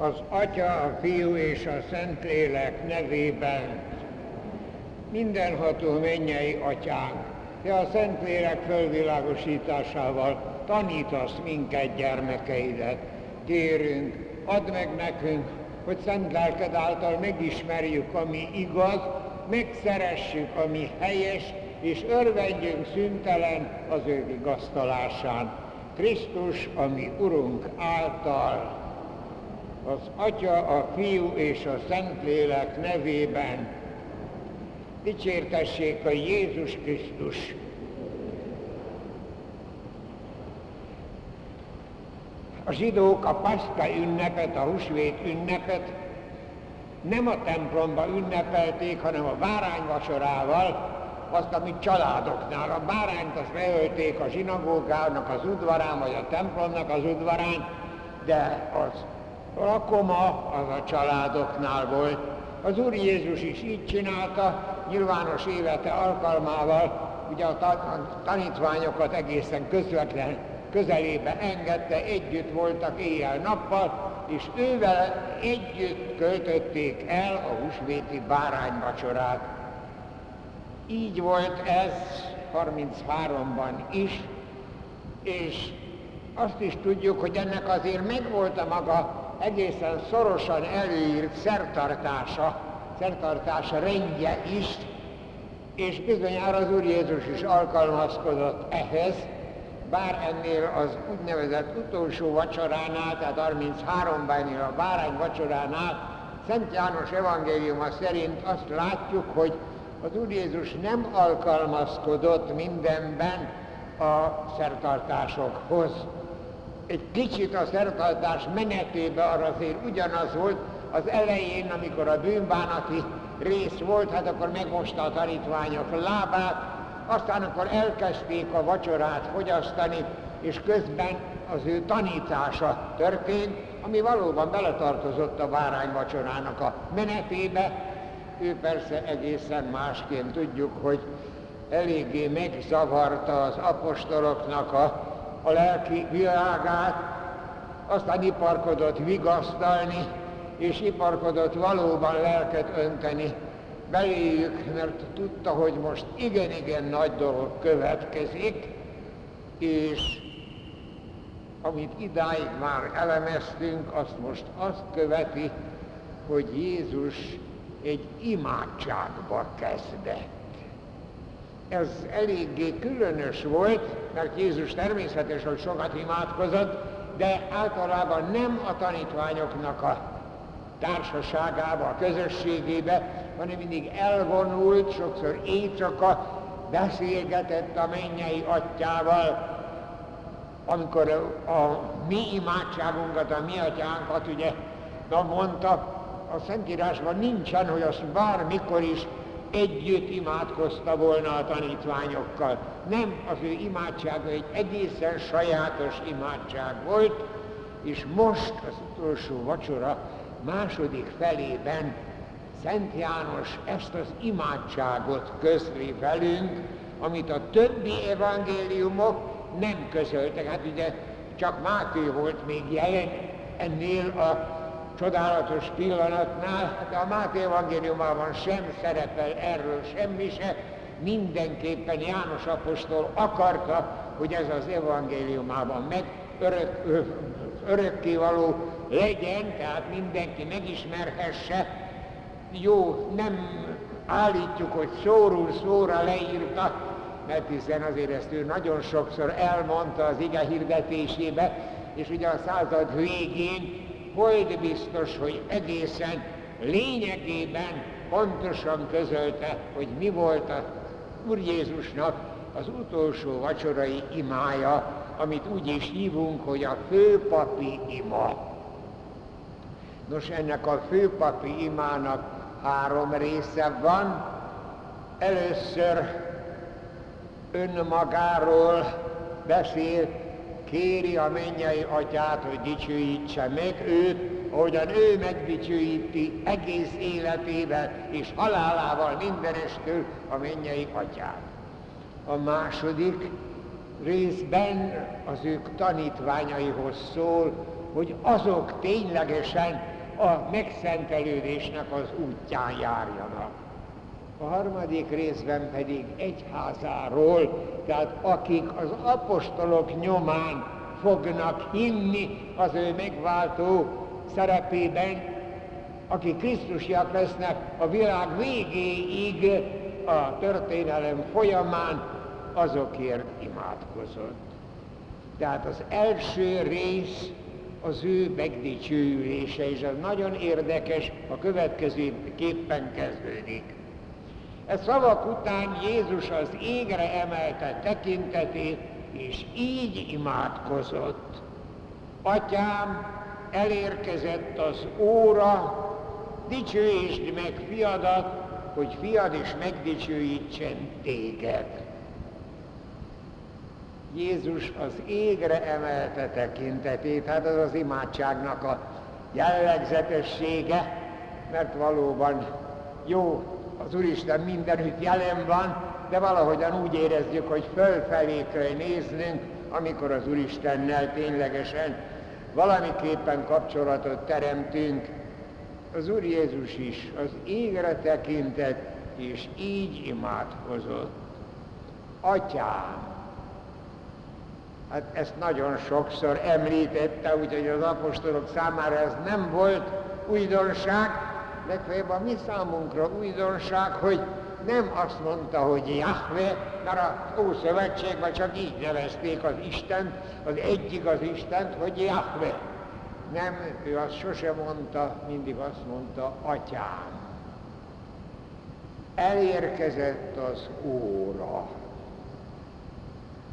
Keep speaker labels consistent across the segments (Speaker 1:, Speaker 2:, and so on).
Speaker 1: Az Atya, a Fiú és a Szentlélek nevében mindenható mennyei Atyánk, Te a Szentlélek fölvilágosításával tanítasz minket gyermekeidet. Kérünk, add meg nekünk, hogy szent lelked által megismerjük, ami igaz, megszeressük, ami helyes, és örvendjünk szüntelen az ő vigasztalásán. Krisztus, ami Urunk által, az Atya, a Fiú és a Szentlélek nevében dicsértessék a Jézus Krisztus. A zsidók a paszka ünnepet, a húsvét ünnepet nem a templomba ünnepelték, hanem a bárányvacsorával, azt, amit családoknál. A bárányt azt beölték a zsinagógának az udvarán, vagy a templomnak az udvarán, de az rakoma az a családoknál volt. Az Úr Jézus is így csinálta, nyilvános élete alkalmával, ugye a tanítványokat egészen közvetlen közelébe engedte, együtt voltak éjjel-nappal, és ővel együtt költötték el a húsvéti bárányvacsorát. Így volt ez 33-ban is, és azt is tudjuk, hogy ennek azért megvolt a maga egészen szorosan előírt szertartása, szertartása rendje is, és bizonyára az Úr Jézus is alkalmazkodott ehhez, bár ennél az úgynevezett utolsó vacsoránál, tehát 33-ban ennél a bárány vacsoránál, Szent János evangéliuma szerint azt látjuk, hogy az Úr Jézus nem alkalmazkodott mindenben a szertartásokhoz. Egy kicsit a szertartás menetében arra azért ugyanaz volt, az elején, amikor a bűnbánati rész volt, hát akkor megmosta a tanítványok lábát, aztán akkor elkezdték a vacsorát fogyasztani, és közben az ő tanítása történt, ami valóban beletartozott a bárány vacsorának a menetébe. Ő persze egészen másként tudjuk, hogy eléggé megzavarta az apostoloknak a, a lelki világát, aztán iparkodott vigasztalni, és iparkodott valóban lelket önteni beléjük, mert tudta, hogy most igen-igen nagy dolog következik, és amit idáig már elemeztünk, azt most azt követi, hogy Jézus egy imádságba kezdett. Ez eléggé különös volt, mert Jézus természetesen hogy sokat imádkozott, de általában nem a tanítványoknak a társaságába, a közösségébe, hanem mindig elvonult, sokszor éjszaka beszélgetett a mennyei atyával, amikor a mi imádságunkat, a mi atyánkat ugye na mondta, a Szentírásban nincsen, hogy azt bármikor is együtt imádkozta volna a tanítványokkal. Nem, az ő imádsága egy egészen sajátos imádság volt, és most az utolsó vacsora második felében Szent János ezt az imádságot közli velünk, amit a többi evangéliumok nem közöltek. Hát ugye csak Máté volt még jelen ennél a csodálatos pillanatnál, hát a Máté evangéliumában sem szerepel erről semmi se, mindenképpen János apostol akarta, hogy ez az evangéliumában meg örök, örökkévaló legyen, tehát mindenki megismerhesse, jó, nem állítjuk, hogy szóról szóra leírta, mert hiszen azért ezt ő nagyon sokszor elmondta az ige hirdetésébe, és ugye a század végén volt biztos, hogy egészen lényegében pontosan közölte, hogy mi volt a Úr Jézusnak az utolsó vacsorai imája, amit úgy is hívunk, hogy a főpapi ima. Nos, ennek a főpapi imának három része van. Először önmagáról beszél, kéri a mennyei atyát, hogy dicsőítse meg őt, ahogyan ő megdicsőíti egész életével és halálával mindenestől a mennyei atyát. A második részben az ők tanítványaihoz szól, hogy azok ténylegesen a megszentelődésnek az útján járjanak. A harmadik részben pedig egyházáról, tehát akik az apostolok nyomán fognak hinni az ő megváltó szerepében, akik Krisztusiak lesznek a világ végéig a történelem folyamán, azokért imádkozott. Tehát az első rész az ő megdicsőülése, és ez nagyon érdekes, a következő képpen kezdődik. E szavak után Jézus az égre emelte tekintetét, és így imádkozott. Atyám, elérkezett az óra, dicsőítsd meg fiadat, hogy fiad is megdicsőítsen téged. Jézus az égre emelte tekintetét, hát az az imádságnak a jellegzetessége, mert valóban jó, az Úristen mindenütt jelen van, de valahogyan úgy érezzük, hogy fölfelé kell néznünk, amikor az Úristennel ténylegesen valamiképpen kapcsolatot teremtünk. Az Úr Jézus is az égre tekintett, és így imádkozott. Atyám, Hát ezt nagyon sokszor említette, úgyhogy az apostolok számára ez nem volt újdonság, legfeljebb a mi számunkra újdonság, hogy nem azt mondta, hogy Jahve, mert a Ószövetségben csak így nevezték az Istent, az egyik az Istent, hogy Jahve. Nem, ő azt sose mondta, mindig azt mondta, atyám. Elérkezett az óra.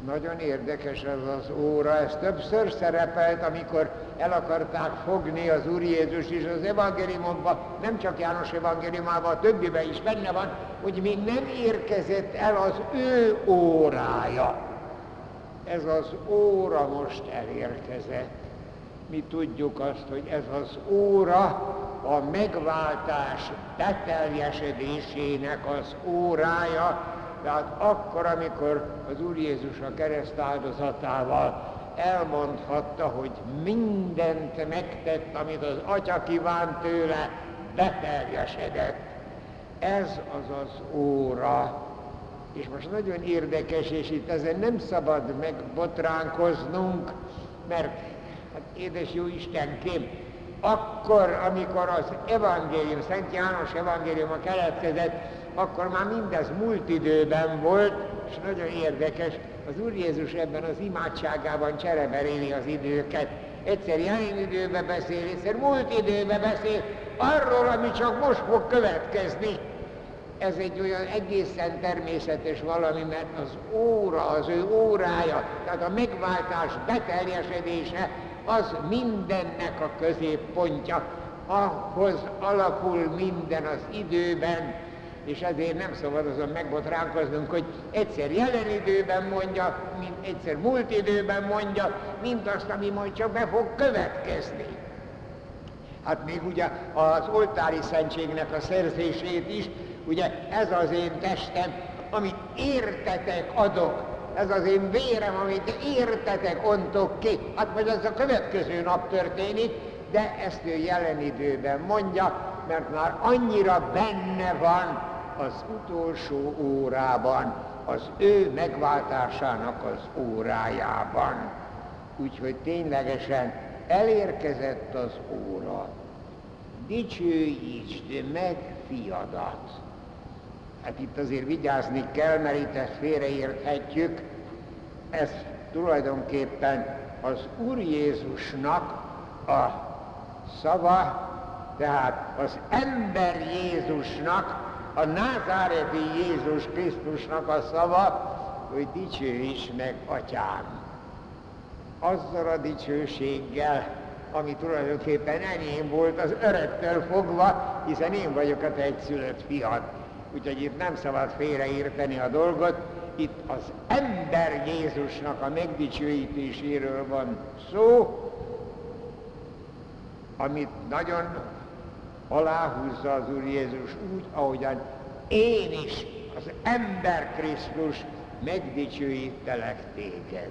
Speaker 1: Nagyon érdekes ez az óra, ez többször szerepelt, amikor el akarták fogni az Úr Jézus is az evangéliumokban, nem csak János evangéliumában, a többiben is benne van, hogy még nem érkezett el az ő órája. Ez az óra most elérkezett. Mi tudjuk azt, hogy ez az óra a megváltás beteljesedésének az órája, tehát akkor, amikor az Úr Jézus a kereszt áldozatával elmondhatta, hogy mindent megtett, amit az Atya kívánt tőle, beteljesedett. Ez az az óra. És most nagyon érdekes, és itt ezen nem szabad megbotránkoznunk, mert hát édes jó Istenkém, akkor, amikor az evangélium, Szent János evangéliuma keletkezett, akkor már mindez múlt időben volt, és nagyon érdekes, az Úr Jézus ebben az imádságában csereberéli az időket. Egyszer jelen időben beszél, egyszer múlt időben beszél, arról, ami csak most fog következni. Ez egy olyan egészen természetes valami, mert az óra, az ő órája, tehát a megváltás beteljesedése, az mindennek a középpontja. Ahhoz alakul minden az időben, és ezért nem szabad azon megbotránkoznunk, hogy egyszer jelen időben mondja, mint egyszer múlt időben mondja, mint azt, ami majd csak be fog következni. Hát még ugye az oltári szentségnek a szerzését is, ugye ez az én testem, amit értetek adok, ez az én vérem, amit értetek ontok ki. Hát majd ez a következő nap történik, de ezt ő jelen időben mondja, mert már annyira benne van az utolsó órában, az ő megváltásának az órájában. Úgyhogy ténylegesen elérkezett az óra. Dicsőítsd meg fiadat. Hát itt azért vigyázni kell, mert itt ezt félreérthetjük. Ez tulajdonképpen az Úr Jézusnak a szava, tehát az ember Jézusnak a názáreti Jézus Krisztusnak a szava, hogy dicsőíts meg, atyám. Azzal a dicsőséggel, ami tulajdonképpen enyém volt az öröktől fogva, hiszen én vagyok a te egyszülött fiad. Úgyhogy itt nem szabad félreérteni a dolgot, itt az ember Jézusnak a megdicsőítéséről van szó, amit nagyon aláhúzza az Úr Jézus úgy, ahogyan én is, az ember Krisztus megdicsőítelek téged.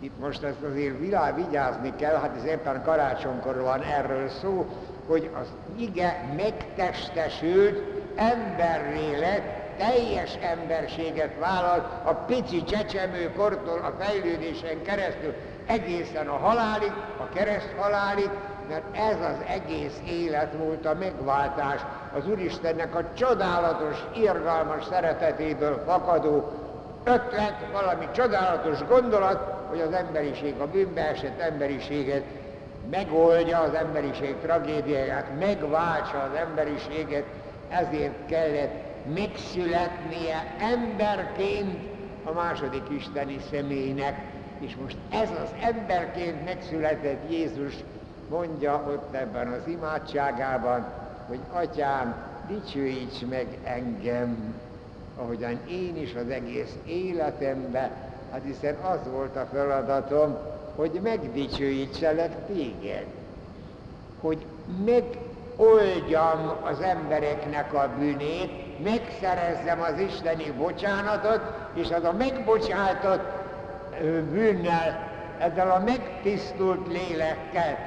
Speaker 1: Itt most ezt azért világ vigyázni kell, hát ez éppen karácsonykor van erről szó, hogy az ige megtestesült, emberré lett, teljes emberséget vállal a pici csecsemő kortól a fejlődésen keresztül. Egészen a halálig, a kereszt halálig, mert ez az egész élet volt a megváltás, az Úristennek a csodálatos, irgalmas szeretetéből fakadó ötlet, valami csodálatos gondolat, hogy az emberiség, a bűnbe esett emberiséget megoldja az emberiség tragédiáját, megváltsa az emberiséget, ezért kellett megszületnie emberként a második isteni személynek. És most ez az emberként megszületett Jézus mondja ott ebben az imádságában, hogy Atyám, dicsőíts meg engem, ahogyan én is az egész életemben, hát hiszen az volt a feladatom, hogy megdicsőítselek téged, hogy megoldjam az embereknek a bűnét, megszerezzem az isteni bocsánatot, és az a megbocsátott bűnnel, ezzel a megtisztult lélekkel,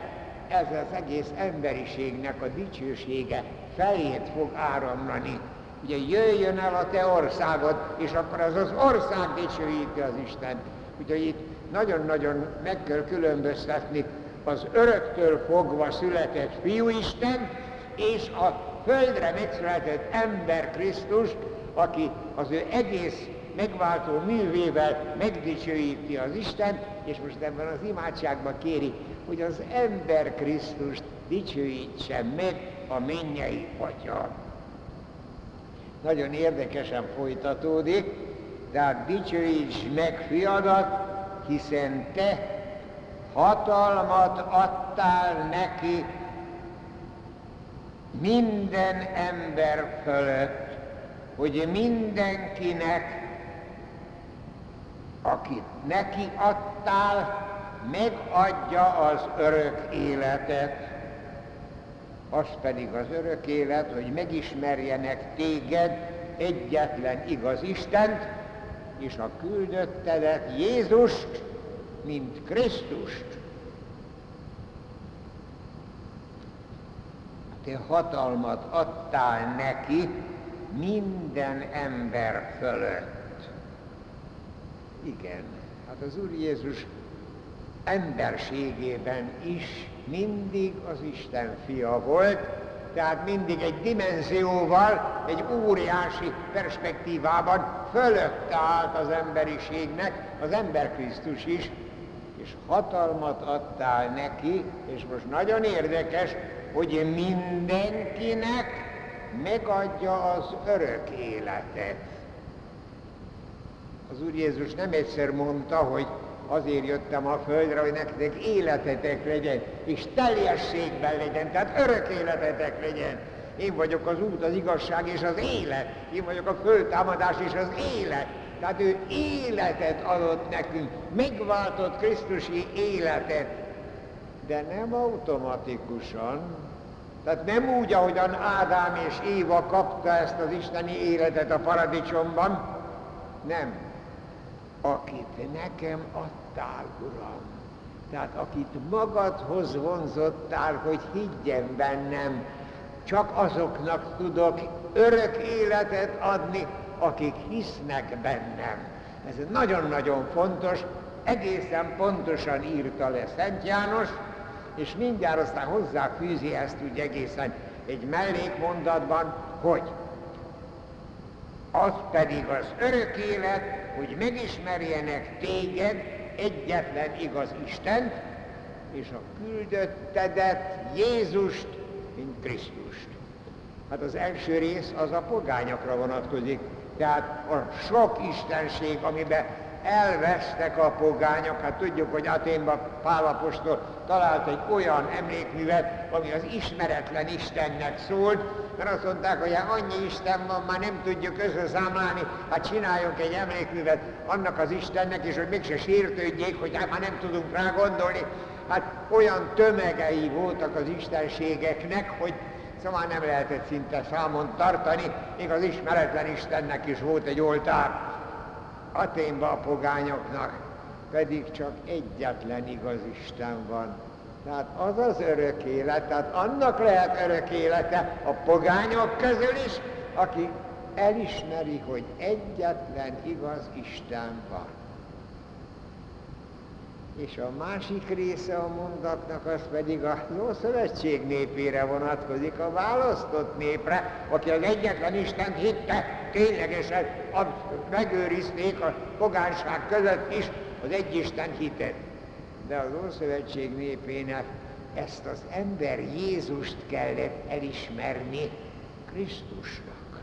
Speaker 1: ez az egész emberiségnek a dicsősége felét fog áramlani. Ugye jöjjön el a te országod, és akkor az az ország dicsőíti az Isten. Úgyhogy itt nagyon-nagyon meg kell különböztetni az öröktől fogva született fiúisten, és a földre megszületett ember Krisztus, aki az ő egész megváltó művével megdicsőíti az Isten, és most ebben az imádságban kéri, hogy az ember Krisztust dicsőítse meg a mennyei Atya. Nagyon érdekesen folytatódik, tehát dicsőíts meg fiadat, hiszen te hatalmat adtál neki minden ember fölött, hogy mindenkinek, akit neki adtál, megadja az örök életet. Az pedig az örök élet, hogy megismerjenek téged, egyetlen igaz Istent, és a küldöttedet Jézust, mint Krisztust. Te hatalmat adtál neki minden ember fölött. Igen, hát az Úr Jézus emberségében is mindig az Isten fia volt, tehát mindig egy dimenzióval, egy óriási perspektívában fölötte állt az emberiségnek, az ember Krisztus is, és hatalmat adtál neki, és most nagyon érdekes, hogy mindenkinek megadja az örök életet. Az Úr Jézus nem egyszer mondta, hogy azért jöttem a földre, hogy nektek életetek legyen, és teljességben legyen, tehát örök életetek legyen. Én vagyok az út, az igazság és az élet. Én vagyok a föltámadás és az élet. Tehát ő életet adott nekünk, megváltott Krisztusi életet, de nem automatikusan. Tehát nem úgy, ahogyan Ádám és Éva kapta ezt az isteni életet a paradicsomban, nem. Akit nekem adtál, Uram, tehát akit magadhoz vonzottál, hogy higgyen bennem, csak azoknak tudok örök életet adni, akik hisznek bennem. Ez nagyon-nagyon fontos, egészen pontosan írta le Szent János, és mindjárt aztán hozzáfűzi ezt úgy egészen egy mellékmondatban, hogy az pedig az örök élet, hogy megismerjenek téged, egyetlen igaz Istent, és a küldöttedet, Jézust, mint Krisztust. Hát az első rész az a pogányokra vonatkozik, tehát a sok istenség, amiben elvesztek a pogányok, hát tudjuk, hogy Aténban Pálapostól talált egy olyan emlékművet, ami az ismeretlen Istennek szólt, mert azt mondták, hogy hát annyi Isten van, már nem tudjuk összeszámlálni, hát csináljunk egy emlékművet annak az Istennek, és hogy mégse sértődjék, hogy hát már nem tudunk rá gondolni. Hát olyan tömegei voltak az istenségeknek, hogy szóval nem lehetett szinte számon tartani, még az ismeretlen Istennek is volt egy oltár. Aténba a pogányoknak. pedig csak egyetlen igaz Isten van. Tehát az az örök élet, tehát annak lehet örök élete a pogányok közül is, aki elismeri, hogy egyetlen igaz Isten van. És a másik része a mondatnak az pedig a Ószövetség népére vonatkozik, a választott népre, aki az egyetlen Isten hitte, ténylegesen megőrizték a pogányság között is az egyisten hitet. De az Ószövetség népének ezt az ember Jézust kellett elismerni Krisztusnak.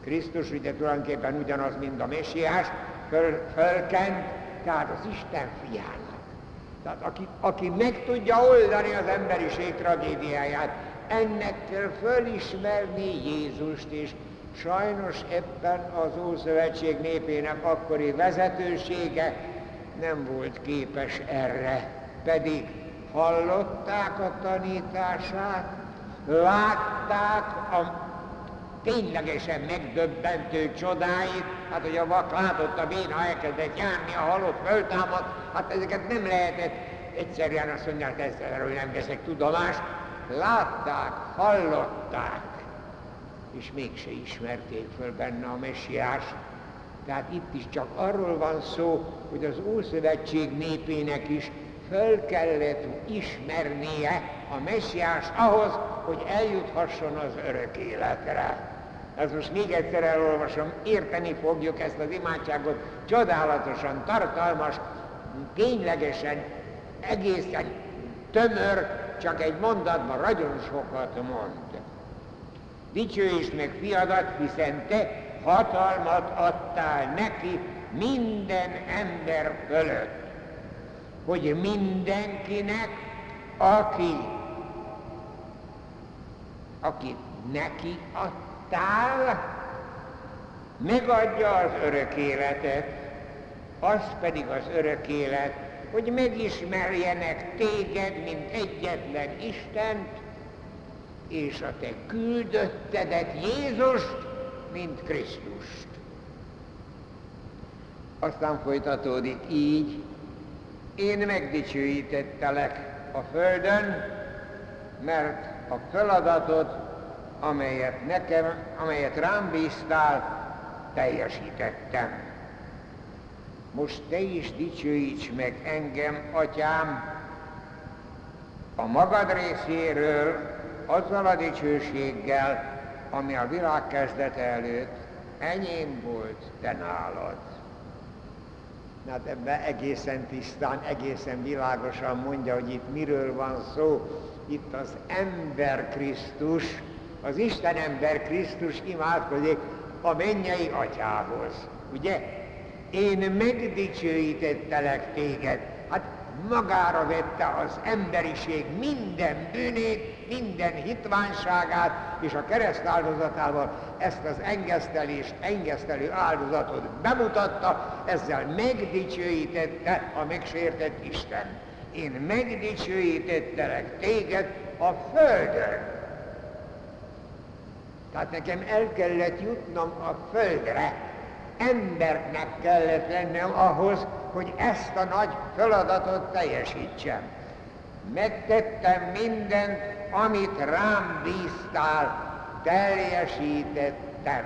Speaker 1: Krisztus ugye tulajdonképpen ugyanaz, mint a messiás, föl, fölkent, tehát az Isten fiának. Tehát aki, aki meg tudja oldani az emberiség tragédiáját, ennek kell fölismerni Jézust, és sajnos ebben az Ószövetség népének akkori vezetősége nem volt képes erre, pedig hallották a tanítását, látták a ténylegesen megdöbbentő csodáit, hát hogy a vak látott a béna elkezdett járni, a halott föltámad, hát ezeket nem lehetett egyszerűen azt mondják, erről nem veszek tudomást, látták, hallották, és mégse ismerték föl benne a messiás. Tehát itt is csak arról van szó, hogy az Ószövetség népének is föl kellett ismernie a messiás ahhoz, hogy eljuthasson az örök életre. Ez most még egyszer elolvasom, érteni fogjuk ezt az imádságot, csodálatosan, tartalmas, ténylegesen, egészen tömör, csak egy mondatban nagyon sokat mond. Dicsőítsd meg fiadat, hiszen te hatalmat adtál neki minden ember fölött, hogy mindenkinek, aki, aki neki adtál, megadja az örök életet, az pedig az örök élet, hogy megismerjenek téged, mint egyetlen Istent, és a te küldöttedet Jézust, mint Krisztust. Aztán folytatódik így, én megdicsőítettelek a földön, mert a feladatot, amelyet nekem, amelyet rám bíztál, teljesítettem. Most te is dicsőíts meg engem, atyám, a magad részéről, azzal a dicsőséggel, ami a világ kezdete előtt enyém volt, te nálad. Hát ebben egészen tisztán, egészen világosan mondja, hogy itt miről van szó. Itt az ember Krisztus, az Isten ember Krisztus imádkozik a mennyei atyához. Ugye? Én megdicsőítettelek téged. Hát magára vette az emberiség minden bűnét, minden hitványságát, és a kereszt áldozatával ezt az engesztelést, engesztelő áldozatot bemutatta, ezzel megdicsőítette a megsértett Isten. Én megdicsőítettelek téged a Földön. Tehát nekem el kellett jutnom a Földre, embernek kellett lennem ahhoz, hogy ezt a nagy feladatot teljesítsem. Megtettem mindent, amit rám bíztál, teljesítettem.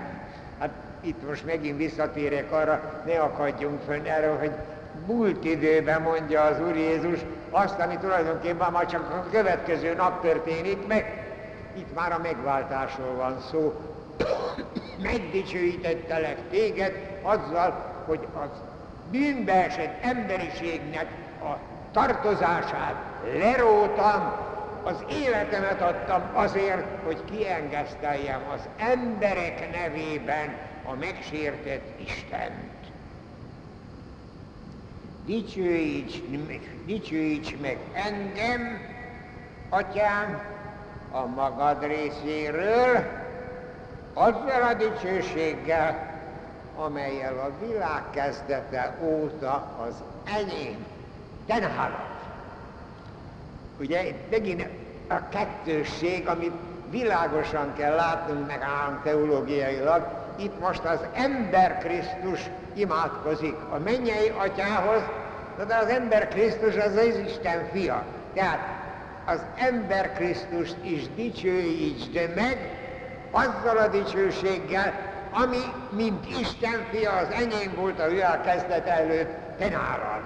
Speaker 1: Hát itt most megint visszatérek arra, ne akadjunk fönn erről, hogy múlt időben mondja az Úr Jézus azt, ami tulajdonképpen már csak a következő nap történik meg. Itt már a megváltásról van szó. Megdicsőítettelek téged azzal, hogy az bűnbeesett emberiségnek a tartozását lerótam, az életemet adtam azért, hogy kiengeszteljem az emberek nevében a megsértett Istent. Dicsőíts, dicsőíts meg engem, atyám, a magad részéről, azzal a dicsőséggel, amelyel a világ kezdete óta az enyém, nálad. Ugye megint a kettősség, amit világosan kell látnunk meg állam teológiailag, itt most az ember Krisztus imádkozik a mennyei atyához, de az ember Krisztus az az Isten fia. Tehát az ember Krisztust is dicsőítsd meg azzal a dicsőséggel, ami, mint Isten fia, az enyém volt a világ kezdet előtt, te nálad.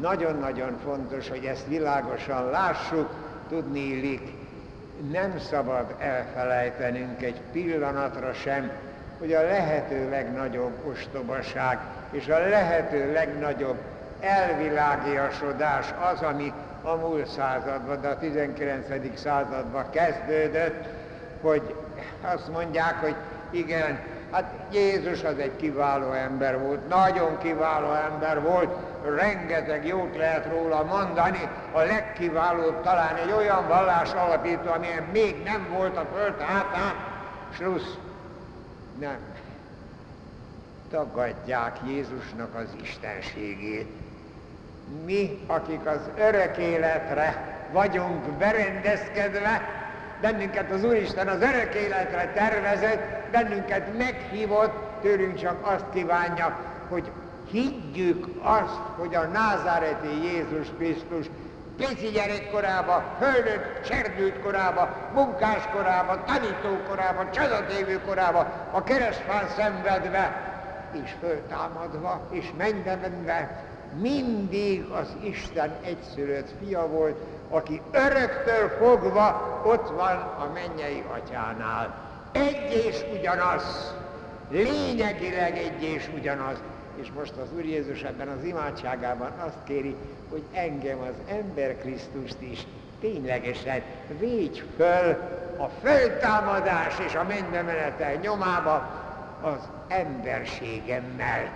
Speaker 1: Nagyon-nagyon fontos, hogy ezt világosan lássuk, tudni illik, nem szabad elfelejtenünk egy pillanatra sem, hogy a lehető legnagyobb ostobaság és a lehető legnagyobb elvilágiasodás az, ami a múlt században, de a 19. században kezdődött, hogy azt mondják, hogy igen, hát Jézus az egy kiváló ember volt, nagyon kiváló ember volt, rengeteg jót lehet róla mondani, a legkiválóbb talán egy olyan vallás alapító, amilyen még nem volt a föld hátán, slusz, nem. Tagadják Jézusnak az istenségét. Mi, akik az örök életre vagyunk berendezkedve, bennünket az Úristen az örök életre tervezett, bennünket meghívott, tőlünk csak azt kívánja, hogy higgyük azt, hogy a názáreti Jézus Krisztus pici gyerekkorába, földön, serdült korába, tanító korába, csodatévő korába, a keresztfán szenvedve, és föltámadva, és menve, mindig az Isten egyszülött fia volt, aki öröktől fogva ott van a mennyei atyánál. Egy és ugyanaz, lényegileg egy és ugyanaz. És most az Úr Jézus ebben az imádságában azt kéri, hogy engem az ember Krisztust is ténylegesen védj föl a föltámadás és a mennybe menetel nyomába az emberségemmel.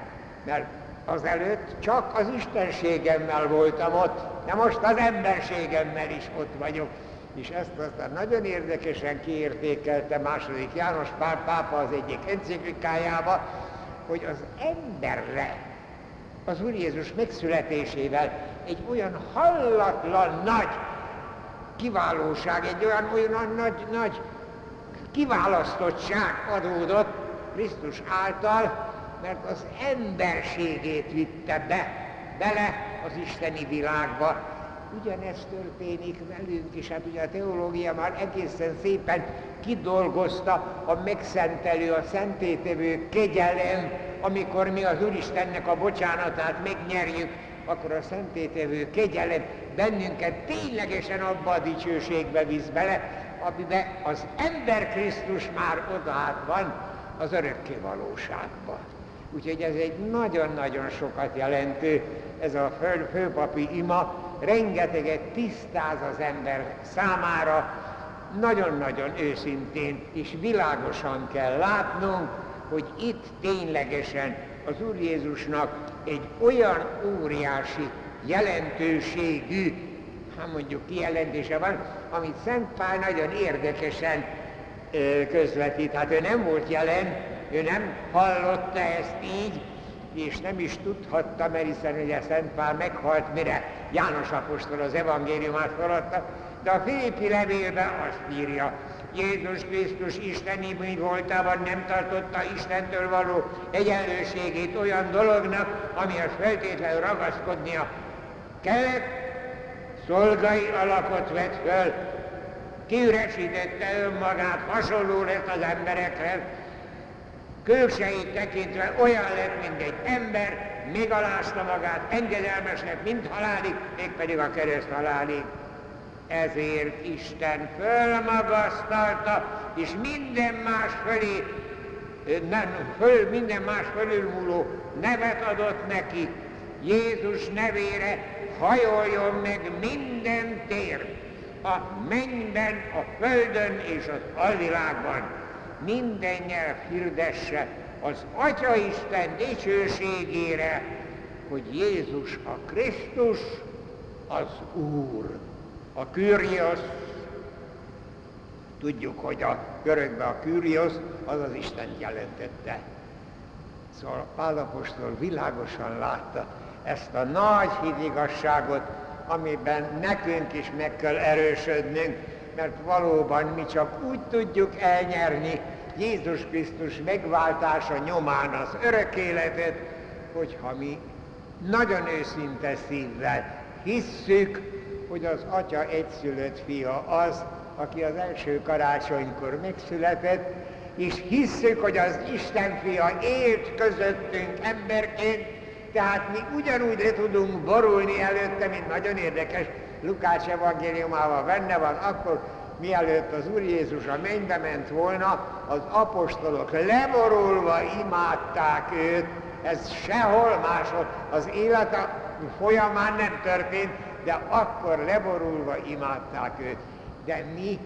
Speaker 1: Mert azelőtt csak az istenségemmel voltam ott, de most az emberségemmel is ott vagyok. És ezt aztán nagyon érdekesen kiértékelte második János Pál pápa az egyik enciklikájába, hogy az emberre az Úr Jézus megszületésével egy olyan hallatlan nagy kiválóság, egy olyan, olyan nagy, nagy kiválasztottság adódott Krisztus által, mert az emberségét vitte be, bele az isteni világba. Ugyanezt történik velünk is, hát ugye a teológia már egészen szépen kidolgozta a megszentelő, a szentétevő kegyelem, amikor mi az Úristennek a bocsánatát megnyerjük, akkor a szentétevő kegyelem bennünket ténylegesen abba a dicsőségbe visz bele, amiben az ember Krisztus már odaát van az örökké valóságban. Úgyhogy ez egy nagyon-nagyon sokat jelentő, ez a fő, főpapi ima, rengeteget tisztáz az ember számára, nagyon-nagyon őszintén és világosan kell látnunk, hogy itt ténylegesen az Úr Jézusnak egy olyan óriási jelentőségű, hát mondjuk kijelentése van, amit Szent Pál nagyon érdekesen közvetít. Hát ő nem volt jelen, ő nem hallotta ezt így, és nem is tudhatta, mert hiszen ugye Szent Pál meghalt, mire János Apostol az evangéliumát feladta, de a Filippi levélben azt írja, Jézus Krisztus isteni mi voltában nem tartotta Istentől való egyenlőségét olyan dolognak, amihez feltétlenül ragaszkodnia kellett, szolgai alakot vett föl, kiüresítette önmagát, hasonló lett az emberekhez, külsejét tekintve olyan lett, mint egy ember, megalázta magát, engedelmes lett, mint halálig, mégpedig a kereszt halálig. Ezért Isten fölmagasztalta, és minden más fölé, nem, föl, minden más fölülmúló nevet adott neki. Jézus nevére hajoljon meg minden tér, a mennyben, a földön és az alvilágban minden nyelv hirdesse az Atya Isten dicsőségére, hogy Jézus a Krisztus, az Úr. A Kyrios, tudjuk, hogy a görögben a Kyrios az az Isten jelentette. Szóval Pálapostól világosan látta ezt a nagy hidigasságot, amiben nekünk is meg kell erősödnünk, mert valóban mi csak úgy tudjuk elnyerni Jézus Krisztus megváltása nyomán az örök életet, hogyha mi nagyon őszinte szívvel hisszük, hogy az Atya egyszülött fia az, aki az első karácsonykor megszületett, és hisszük, hogy az Isten fia élt közöttünk emberként, tehát mi ugyanúgy le tudunk borulni előtte, mint nagyon érdekes, Lukács evangéliumában benne van, akkor mielőtt az Úr Jézus a mennybe ment volna, az apostolok leborulva imádták őt, ez sehol máshol, az élet folyamán nem történt, de akkor leborulva imádták őt. De mi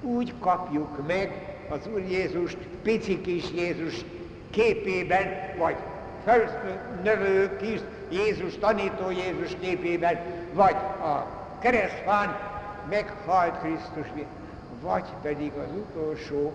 Speaker 1: úgy kapjuk meg az Úr Jézust pici kis Jézus képében, vagy felnövő kis Jézus, tanító Jézus képében, vagy a keresztfán meghalt Krisztus, vagy pedig az utolsó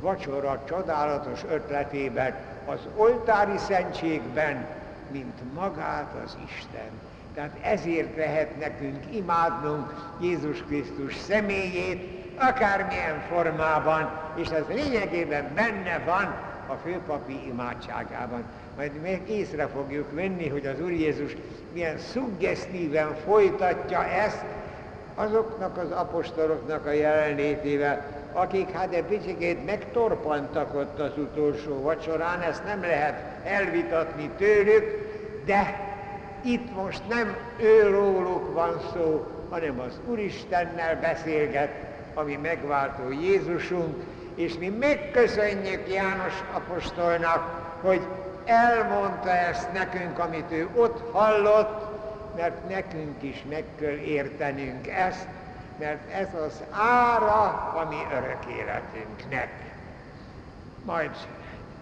Speaker 1: vacsora csodálatos ötletében, az oltári szentségben, mint magát az Isten. Tehát ezért lehet nekünk imádnunk Jézus Krisztus személyét, akármilyen formában, és ez lényegében benne van a főpapi imádságában. Majd még észre fogjuk venni, hogy az Úr Jézus milyen szuggesztíven folytatja ezt azoknak az apostoloknak a jelenlétével, akik hát egy picit megtorpantak ott az utolsó vacsorán, ezt nem lehet elvitatni tőlük, de itt most nem őróluk van szó, hanem az Úristennel beszélget, ami megváltó Jézusunk, és mi megköszönjük János apostolnak, hogy elmondta ezt nekünk, amit ő ott hallott, mert nekünk is meg kell értenünk ezt, mert ez az ára a mi örök életünknek. Majd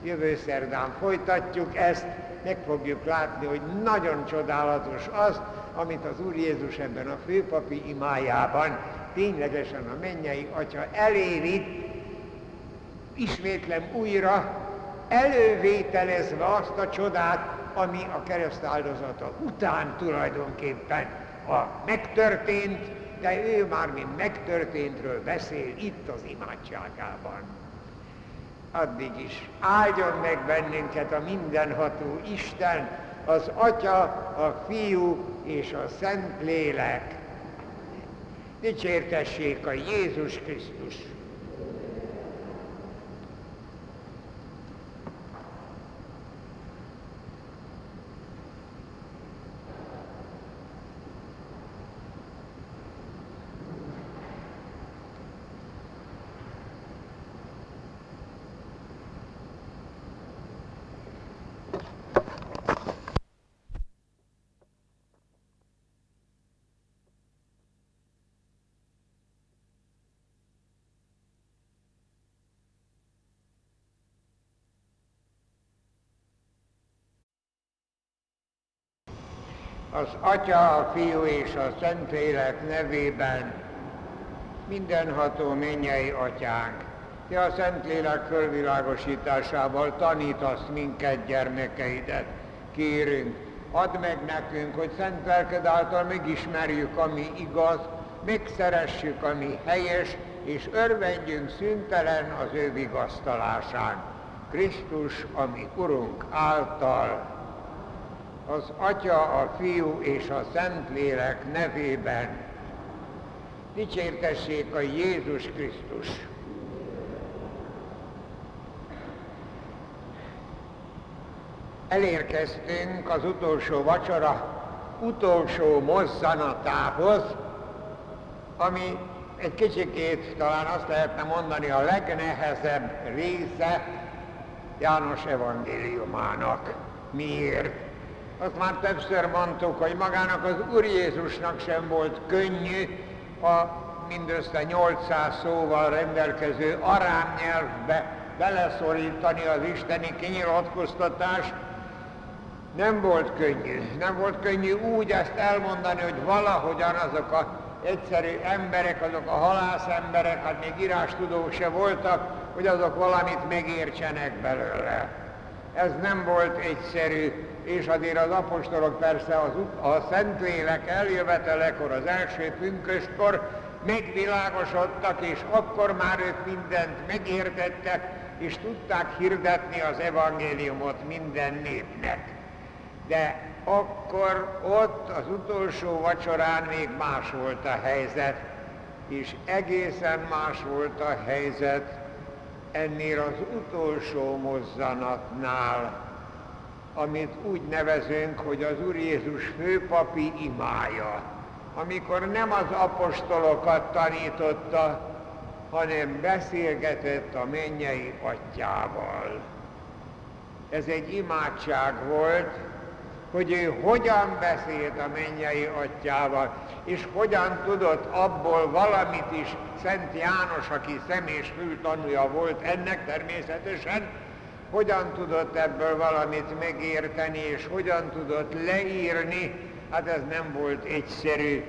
Speaker 1: jövő szerdán folytatjuk ezt, meg fogjuk látni, hogy nagyon csodálatos az, amit az Úr Jézus ebben a főpapi imájában ténylegesen a mennyei Atya eléri, ismétlem újra, elővételezve azt a csodát, ami a kereszt áldozata után tulajdonképpen a megtörtént, de ő már mint megtörténtről beszél itt az imádságában. Addig is áldjon meg bennünket a mindenható Isten, az Atya, a Fiú és a Szent Lélek. Dicsértessék a Jézus Krisztus! Az Atya, a Fiú és a Szentlélek nevében mindenható mennyei Atyánk, Te a Szentlélek fölvilágosításával tanítasz minket, gyermekeidet. Kérünk, add meg nekünk, hogy szent lelked által megismerjük, ami igaz, megszeressük, ami helyes, és örvendjünk szüntelen az ő vigasztalásán. Krisztus, ami Urunk által az Atya, a Fiú és a Szentlélek nevében. Dicsértessék a Jézus Krisztus! Elérkeztünk az utolsó vacsora utolsó mozzanatához, ami egy kicsikét talán azt lehetne mondani a legnehezebb része János evangéliumának. Miért? Azt már többször mondtuk, hogy magának az Úr Jézusnak sem volt könnyű a mindössze 800 szóval rendelkező arám nyelvbe beleszorítani az isteni kinyilatkoztatást, nem volt könnyű. Nem volt könnyű úgy ezt elmondani, hogy valahogyan azok a egyszerű emberek, azok a halász emberek, hát még írástudók se voltak, hogy azok valamit megértsenek belőle. Ez nem volt egyszerű, és azért az apostolok persze az, a Szentlélek eljövetelekor, az első pünköskor megvilágosodtak, és akkor már ők mindent megértettek, és tudták hirdetni az evangéliumot minden népnek. De akkor ott az utolsó vacsorán még más volt a helyzet, és egészen más volt a helyzet ennél az utolsó mozzanatnál, amit úgy nevezünk, hogy az Úr Jézus főpapi imája, amikor nem az apostolokat tanította, hanem beszélgetett a mennyei atyával. Ez egy imádság volt, hogy ő hogyan beszélt a mennyei atyával, és hogyan tudott abból valamit is, Szent János, aki személyes fültanúja volt ennek természetesen, hogyan tudott ebből valamit megérteni, és hogyan tudott leírni, hát ez nem volt egyszerű.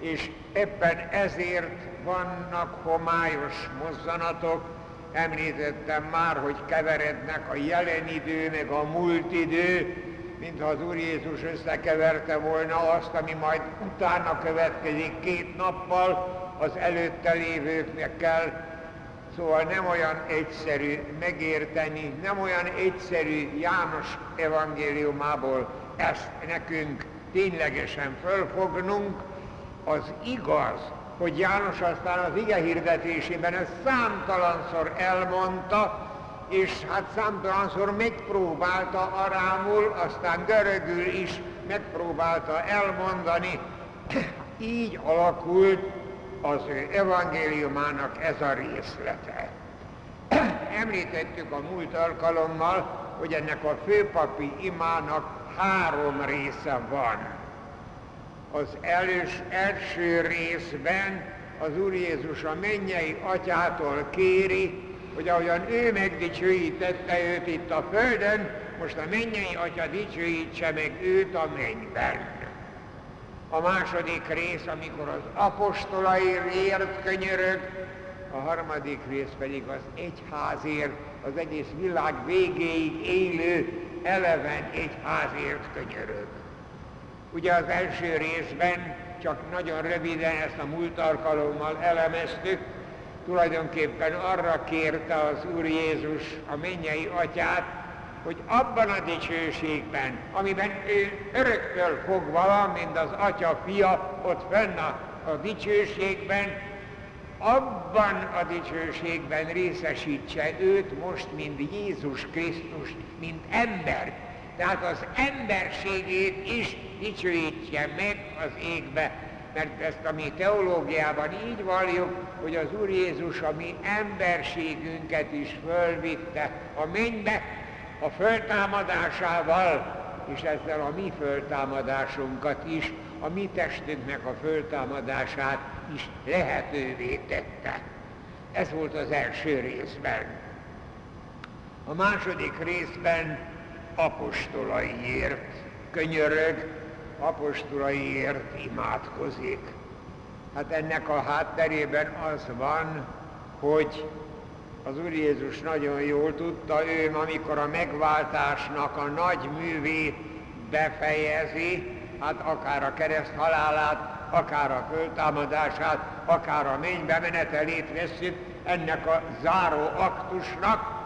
Speaker 1: És éppen ezért vannak homályos mozzanatok, említettem már, hogy keverednek a jelen idő, meg a múlt idő, mintha az Úr Jézus összekeverte volna azt, ami majd utána következik két nappal, az előtte lévőknek kell. Szóval nem olyan egyszerű megérteni, nem olyan egyszerű János evangéliumából ezt nekünk ténylegesen fölfognunk. Az igaz, hogy János aztán az ige hirdetésében ezt számtalanszor elmondta, és hát számtalanszor megpróbálta arámul, aztán görögül is megpróbálta elmondani. Így alakult az ő evangéliumának ez a részlete. Említettük a múlt alkalommal, hogy ennek a főpapi imának három része van. Az elős, első részben az Úr Jézus a mennyei atyától kéri, hogy ahogyan ő megdicsőítette őt itt a földön, most a mennyei atya dicsőítse meg őt a mennyben. A második rész, amikor az apostolaiért könyörög, a harmadik rész pedig az egyházért, az egész világ végéig élő eleven egyházért könyörög. Ugye az első részben csak nagyon röviden ezt a múlt alkalommal elemeztük, tulajdonképpen arra kérte az Úr Jézus a mennyei atyát, hogy abban a dicsőségben, amiben ő öröktől fogva mint az atya fia ott fenn a, a dicsőségben, abban a dicsőségben részesítse őt most, mint Jézus Krisztus, mint ember. Tehát az emberségét is dicsőítse meg az égbe, mert ezt a mi teológiában így valljuk, hogy az Úr Jézus a mi emberségünket is fölvitte a mennybe a föltámadásával, és ezzel a mi föltámadásunkat is, a mi testünknek a föltámadását is lehetővé tette. Ez volt az első részben. A második részben apostolaiért könyörög, apostolaiért imádkozik. Hát ennek a hátterében az van, hogy az Úr Jézus nagyon jól tudta, ő amikor a megváltásnak a nagy művét befejezi, hát akár a kereszt halálát, akár a föltámadását, akár a mennybe menetelét veszük ennek a záró aktusnak,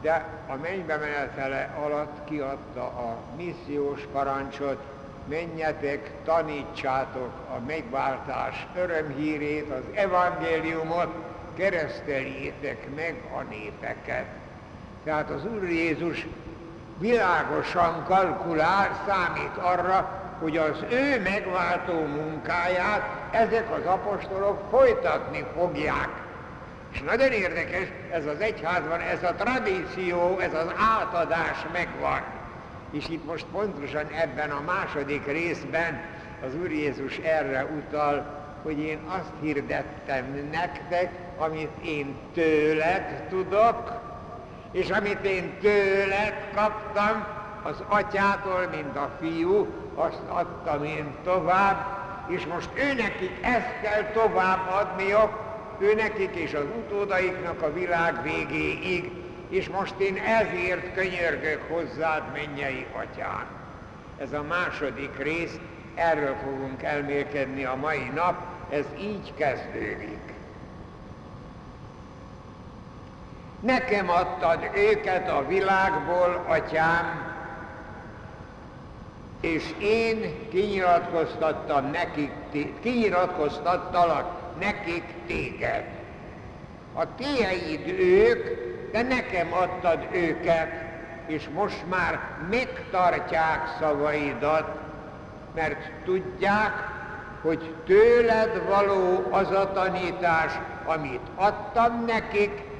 Speaker 1: de a mennybe menetele alatt kiadta a missziós parancsot, menjetek, tanítsátok a megváltás örömhírét, az evangéliumot, kereszteljétek meg a népeket. Tehát az Úr Jézus világosan kalkulál, számít arra, hogy az ő megváltó munkáját ezek az apostolok folytatni fogják. És nagyon érdekes, ez az egyházban, ez a tradíció, ez az átadás megvan. És itt most pontosan ebben a második részben az Úr Jézus erre utal, hogy én azt hirdettem nektek, amit én tőled tudok, és amit én tőled kaptam, az atyától, mint a fiú, azt adtam én tovább, és most őnekik ezt kell tovább adniok, őnekik és az utódaiknak a világ végéig, és most én ezért könyörgök hozzád, mennyei atyám. Ez a második rész, erről fogunk elmélkedni a mai nap, ez így kezdődik. Nekem adtad őket a világból, atyám, és én kinyilatkoztattam nekik, kinyilatkoztattalak nekik téged. A tieid ők, de nekem adtad őket, és most már megtartják szavaidat, mert tudják, hogy tőled való az a tanítás, amit adtam nekik,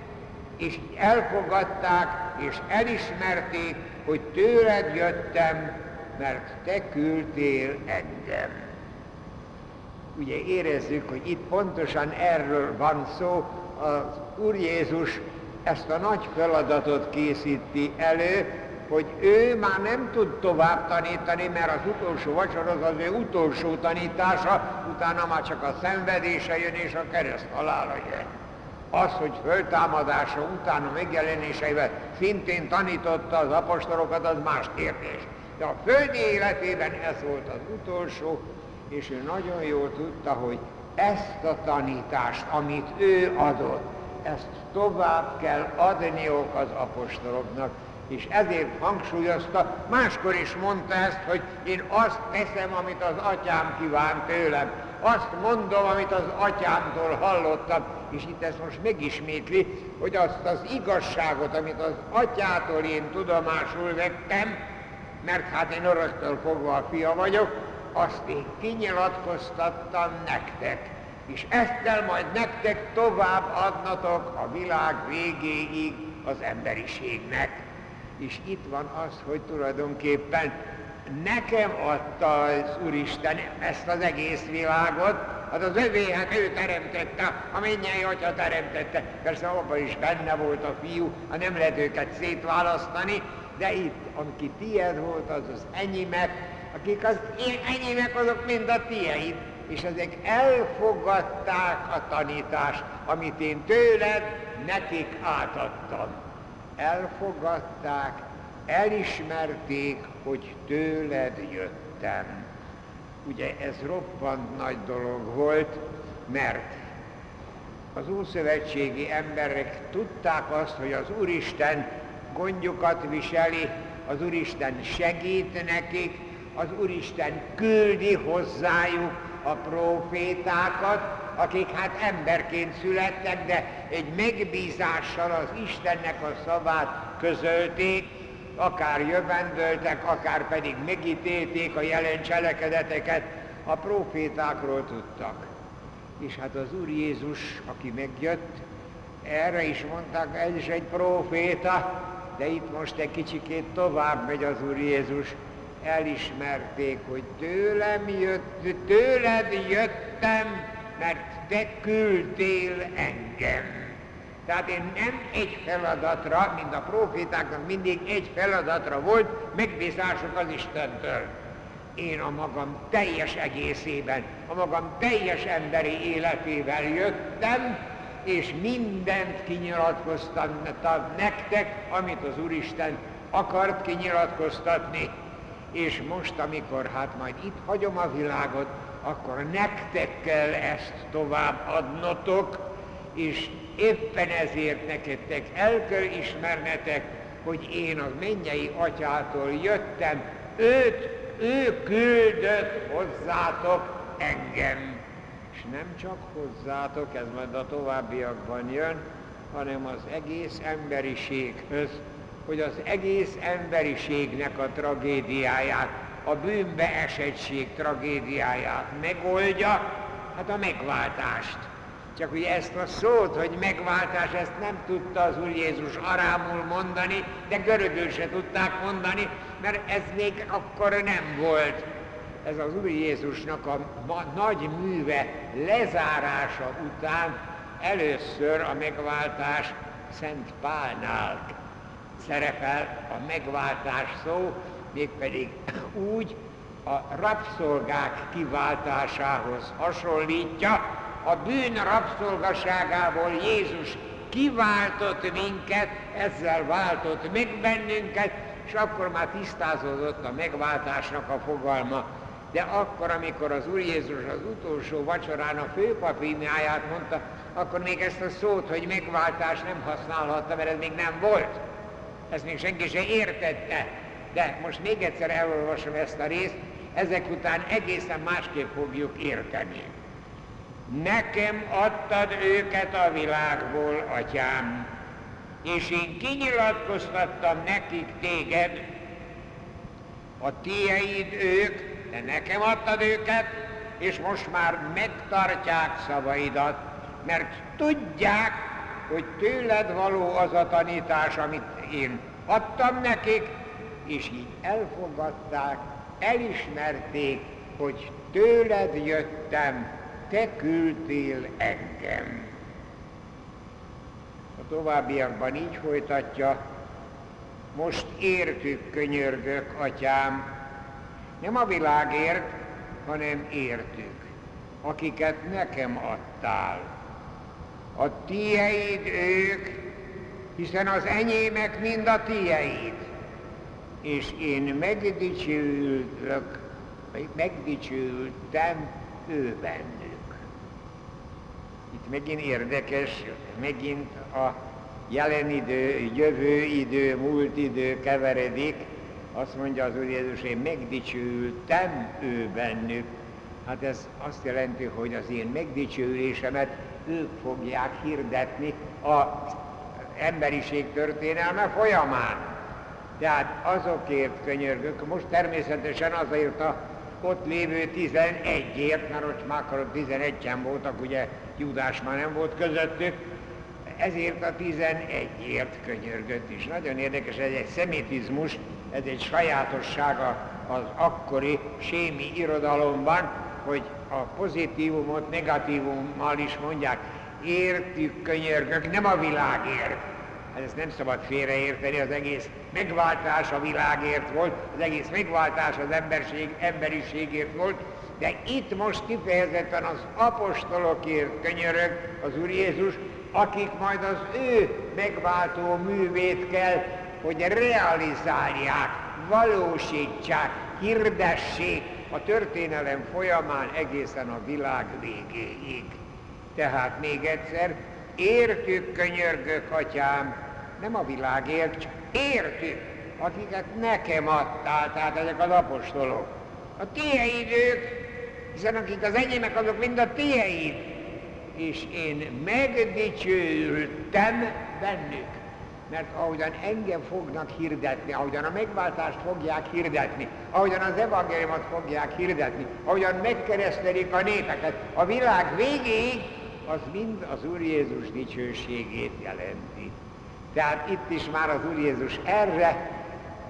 Speaker 1: és elfogadták, és elismerték, hogy tőled jöttem, mert te küldtél engem. Ugye érezzük, hogy itt pontosan erről van szó, az Úr Jézus ezt a nagy feladatot készíti elő, hogy ő már nem tud tovább tanítani, mert az utolsó vacsor az az ő utolsó tanítása, utána már csak a szenvedése jön és a kereszt halála jön. Az, hogy föltámadása utána megjelenéseivel szintén tanította az apostolokat, az más kérdés. De a földi életében ez volt az utolsó, és ő nagyon jól tudta, hogy ezt a tanítást, amit ő adott, ezt tovább kell adniok az apostoloknak, és ezért hangsúlyozta, máskor is mondta ezt, hogy én azt teszem, amit az atyám kíván tőlem, azt mondom, amit az atyámtól hallottam, és itt ezt most megismétli, hogy azt az igazságot, amit az atyától én tudomásul vettem, mert hát én öröktől fogva a fia vagyok, azt én kinyilatkoztattam nektek. És ezt kell majd nektek tovább adnatok a világ végéig az emberiségnek. És itt van az, hogy tulajdonképpen nekem adta az Úristen ezt az egész világot, hát az övé, hát ő teremtette, a mennyei atya teremtette. Persze abban is benne volt a fiú, ha nem lehet őket szétválasztani, de itt, aki tiéd volt, az az enyémek, akik az én enyémek, azok mind a tieid, és ezek elfogadták a tanítást, amit én tőled nekik átadtam. Elfogadták, elismerték, hogy tőled jöttem. Ugye ez roppant nagy dolog volt, mert az ószövetségi emberek tudták azt, hogy az Úristen gondjukat viseli, az Úristen segít nekik, az Úristen küldi hozzájuk a profétákat, akik hát emberként születtek, de egy megbízással az Istennek a szavát közölték, akár jövendöltek, akár pedig megítélték a jelen cselekedeteket, a profétákról tudtak. És hát az Úr Jézus, aki megjött, erre is mondták, ez is egy proféta, de itt most egy kicsikét tovább megy az Úr Jézus, elismerték, hogy tőlem jött, tőled jöttem, mert te küldtél engem. Tehát én nem egy feladatra, mint a profétáknak mindig egy feladatra volt, megbízások az Istentől. Én a magam teljes egészében, a magam teljes emberi életével jöttem, és mindent kinyilatkoztam nektek, amit az Úristen akart kinyilatkoztatni. És most, amikor hát majd itt hagyom a világot, akkor nektek kell ezt tovább adnotok, és éppen ezért neketek el kell ismernetek, hogy én a mennyei atyától jöttem, őt, ő küldött hozzátok engem. És nem csak hozzátok, ez majd a továbbiakban jön, hanem az egész emberiséghöz, hogy az egész emberiségnek a tragédiáját, a bűnbe esettség tragédiáját megoldja, hát a megváltást. Csak ugye ezt a szót, hogy megváltás, ezt nem tudta az Úr Jézus arámul mondani, de görögül se tudták mondani, mert ez még akkor nem volt. Ez az Úr Jézusnak a nagy műve lezárása után először a megváltás Szent Pálnál szerepel a megváltás szó, mégpedig úgy a rabszolgák kiváltásához hasonlítja, a bűn rabszolgaságából Jézus kiváltott minket, ezzel váltott meg bennünket, és akkor már tisztázódott a megváltásnak a fogalma. De akkor, amikor az Úr Jézus az utolsó vacsorán a főpapímiáját mondta, akkor még ezt a szót, hogy megváltás nem használhatta, mert ez még nem volt. Ezt még senki se értette. De most még egyszer elolvasom ezt a részt, ezek után egészen másképp fogjuk érteni. Nekem adtad őket a világból, atyám, és én kinyilatkoztattam nekik téged, a tieid ők, de nekem adtad őket, és most már megtartják szavaidat, mert tudják, hogy tőled való az a tanítás, amit én adtam nekik, és így elfogadták, elismerték, hogy tőled jöttem, te küldtél engem. A továbbiakban így folytatja, most értük, könyörgök, atyám, nem a világért, hanem értük, akiket nekem adtál. A tieid ők, hiszen az enyémek mind a tieid, és én megdicsülök, megdicsültem ő bennük. Itt megint érdekes, megint a jelen idő, jövő idő, múlt idő keveredik, azt mondja az Úr Jézus, én megdicsültem ő bennük. Hát ez azt jelenti, hogy az én megdicsőlésemet ők fogják hirdetni az emberiség történelme folyamán. Tehát azokért könyörgök, most természetesen azért a ott lévő 11-ért, mert ott már akkor 11-en voltak, ugye Judás már nem volt közöttük, ezért a 11-ért könyörgött is. Nagyon érdekes, ez egy szemétizmus, ez egy sajátossága az akkori sémi irodalomban, hogy a pozitívumot negatívummal is mondják. Értük, könyörgök, nem a világért. Hát ezt nem szabad félreérteni, az egész megváltás a világért volt, az egész megváltás az emberség, emberiségért volt, de itt most kifejezetten az apostolokért könyörög az Úr Jézus, akik majd az ő megváltó művét kell, hogy realizálják, valósítsák, hirdessék a történelem folyamán egészen a világ végéig. Tehát még egyszer, értük, könyörgök, atyám, nem a világért, csak értük, akiket nekem adtál, tehát ezek az apostolok. A tieid hiszen akik az enyémek, azok mind a tieid és én megdicsültem bennük. Mert ahogyan engem fognak hirdetni, ahogyan a megváltást fogják hirdetni, ahogyan az evangéliumot fogják hirdetni, ahogyan megkeresztelik a népeket, a világ végéig, az mind az Úr Jézus dicsőségét jelenti. Tehát itt is már az Úr Jézus erre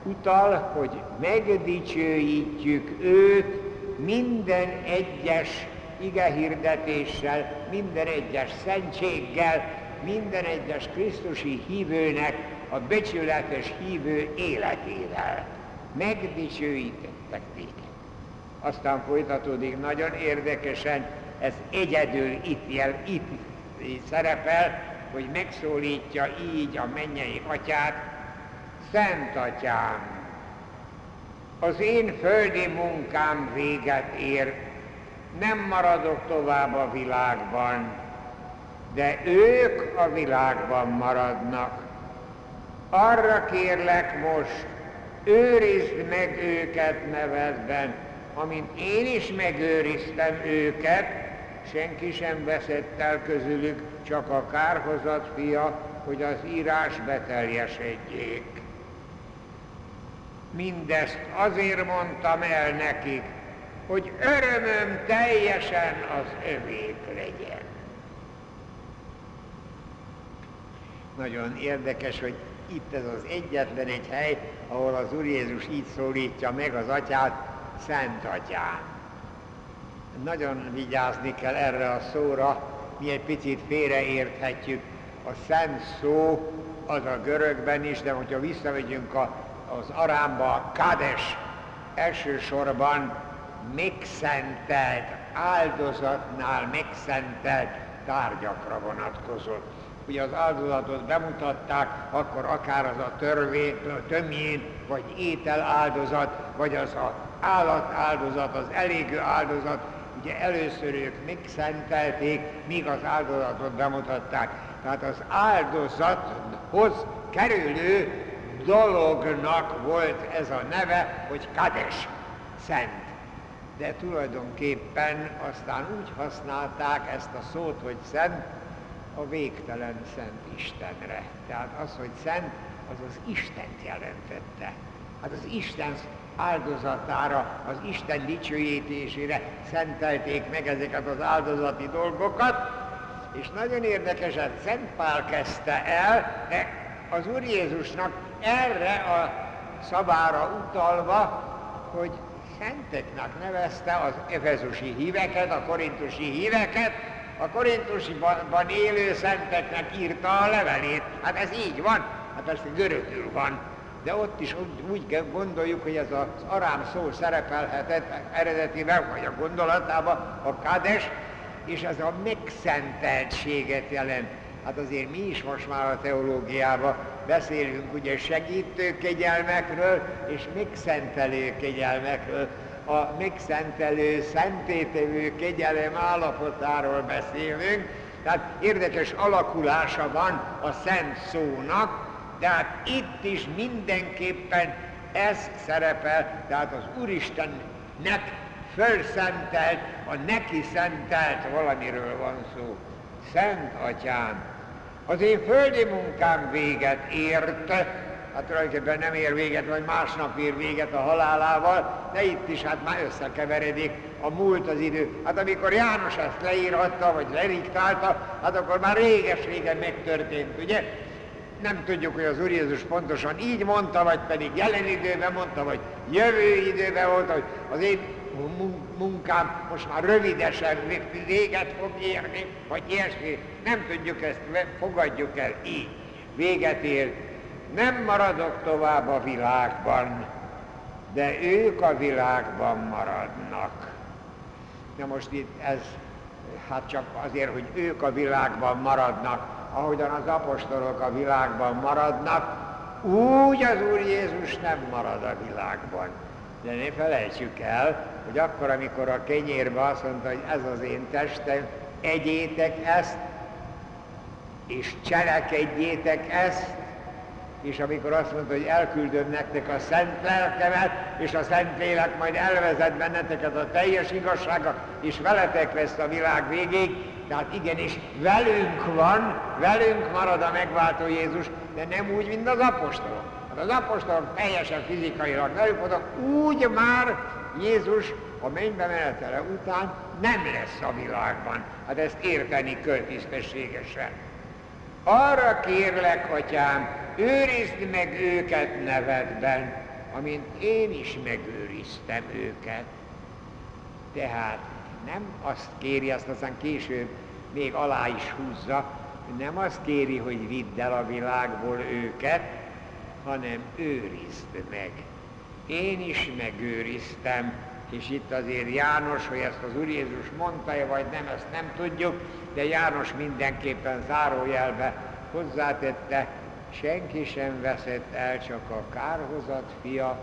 Speaker 1: utal, hogy megdicsőítjük őt minden egyes ige hirdetéssel, minden egyes szentséggel, minden egyes Krisztusi hívőnek a becsületes hívő életével. Megdicsőítettek téged. Aztán folytatódik nagyon érdekesen, ez egyedül itt, jel, itt szerepel, hogy megszólítja így a mennyei atyát, Szent atyám, az én földi munkám véget ér, nem maradok tovább a világban, de ők a világban maradnak. Arra kérlek most, őrizd meg őket nevedben, amint én is megőriztem őket, senki sem veszett el közülük, csak a kárhozat fia, hogy az írás beteljesedjék. Mindezt azért mondtam el nekik, hogy örömöm teljesen az övék legyen. Nagyon érdekes, hogy itt ez az egyetlen egy hely, ahol az Úr Jézus így szólítja meg az atyát, Szent Atyán. Nagyon vigyázni kell erre a szóra, mi egy picit félreérthetjük. A szent szó az a görögben is, de hogyha visszamegyünk a, az arámba, kades elsősorban megszentelt, áldozatnál megszentelt tárgyakra vonatkozott. Ugye az áldozatot bemutatták, akkor akár az a törvény, tömjén, vagy étel áldozat, vagy az a állat áldozat, az elégő áldozat, ugye először ők megszentelték, míg az áldozatot bemutatták. Tehát az áldozathoz kerülő dolognak volt ez a neve, hogy Kades, szent. De tulajdonképpen aztán úgy használták ezt a szót, hogy szent, a végtelen szent Istenre. Tehát az, hogy szent, az az Istent jelentette. Hát az Isten áldozatára, az Isten dicsőítésére szentelték meg ezeket az áldozati dolgokat, és nagyon érdekesen Szent Pál kezdte el, az Úr Jézusnak erre a szabára utalva, hogy szenteknek nevezte az efezusi híveket, a korintusi híveket, a korintusiban élő szenteknek írta a levelét. Hát ez így van, hát ez görögül van. De ott is úgy, úgy gondoljuk, hogy ez az arám szó szerepelhetett eredetileg, vagy a gondolatában, a kades, és ez a megszenteltséget jelent. Hát azért mi is most már a teológiában beszélünk ugye segítő kegyelmekről és megszentelő kegyelmekről. A megszentelő, szentétevő kegyelem állapotáról beszélünk, tehát érdekes alakulása van a szent szónak, tehát itt is mindenképpen ez szerepel, tehát az Úristennek fölszentelt, a neki szentelt valamiről van szó. Szent Atyám, az én földi munkám véget ért, hát tulajdonképpen nem ér véget, vagy másnap ér véget a halálával, de itt is hát már összekeveredik a múlt az idő. Hát amikor János ezt leírhatta, vagy leriktálta, hát akkor már réges-régen megtörtént, ugye? Nem tudjuk, hogy az Úr Jézus pontosan így mondta, vagy pedig jelen időben mondta, vagy jövő időben volt, hogy az én munkám most már rövidesen véget fog érni, vagy ilyesmi. Nem tudjuk ezt, fogadjuk el így. Véget ér. Nem maradok tovább a világban, de ők a világban maradnak. Na most itt ez, hát csak azért, hogy ők a világban maradnak, ahogyan az apostolok a világban maradnak, úgy az Úr Jézus nem marad a világban. De ne felejtsük el, hogy akkor, amikor a kenyérbe azt mondta, hogy ez az én testem, egyétek ezt, és cselekedjétek ezt, és amikor azt mondta, hogy elküldöm nektek a szent lelkemet, és a szent lélek majd elvezet benneteket a teljes igazsága, és veletek lesz a világ végéig, tehát igenis velünk van, velünk marad a megváltó Jézus, de nem úgy, mint az apostolok. Hát az apostolok teljesen fizikailag voltak, úgy már Jézus a mennybe menetele után nem lesz a világban. Hát ezt érteni kell tisztességesen. Arra kérlek, atyám, őrizd meg őket nevedben, amint én is megőriztem őket. Tehát nem azt kéri, azt aztán később még alá is húzza, nem azt kéri, hogy vidd el a világból őket, hanem őrizd meg. Én is megőriztem, és itt azért János, hogy ezt az Úr Jézus mondta-e, vagy nem, ezt nem tudjuk, de János mindenképpen zárójelbe hozzátette, senki sem veszett el, csak a kárhozat fia,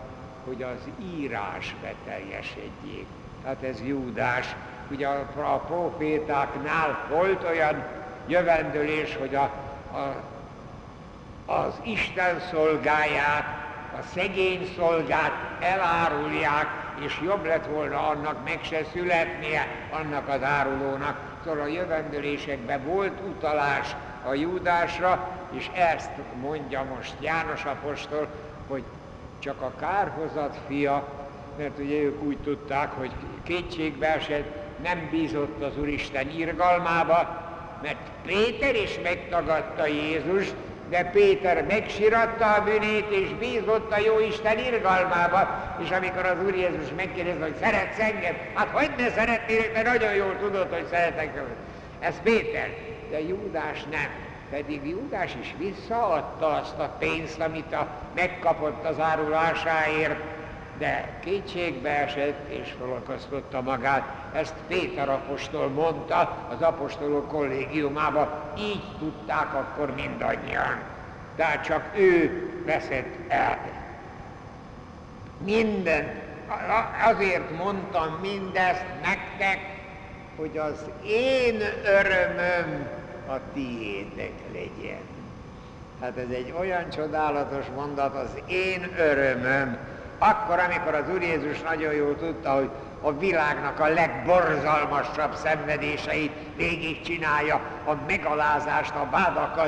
Speaker 1: hogy az írás beteljesedjék. Tehát ez Júdás. Ugye a, a profétáknál volt olyan jövendőlés, hogy a, a, az Isten szolgáját, a szegény szolgát elárulják, és jobb lett volna annak meg se születnie, annak az árulónak. Szóval a jövendőlésekben volt utalás a Júdásra, és ezt mondja most János apostol, hogy csak a kárhozat fia, mert ugye ők úgy tudták, hogy kétségbe esett, nem bízott az Úristen irgalmába, mert Péter is megtagadta Jézust, de Péter megsiratta a bűnét, és bízott a jó Isten irgalmába, és amikor az Úr Jézus megkérdezi, hogy szeretsz engem, hát hogy ne szeretnél, mert nagyon jól tudod, hogy szeretek. Ez Péter, de Júdás nem. Pedig Júdás is visszaadta azt a pénzt, amit a, megkapott az árulásáért, de kétségbe esett és felakasztotta magát. Ezt Péter apostol mondta az apostolok kollégiumában, így tudták akkor mindannyian. Tehát csak ő veszett el. Minden, azért mondtam mindezt nektek, hogy az én örömöm a tiétek legyen. Hát ez egy olyan csodálatos mondat, az én örömöm. Akkor, amikor az Úr Jézus nagyon jól tudta, hogy a világnak a legborzalmasabb szenvedéseit végigcsinálja, a megalázást, a vádakat,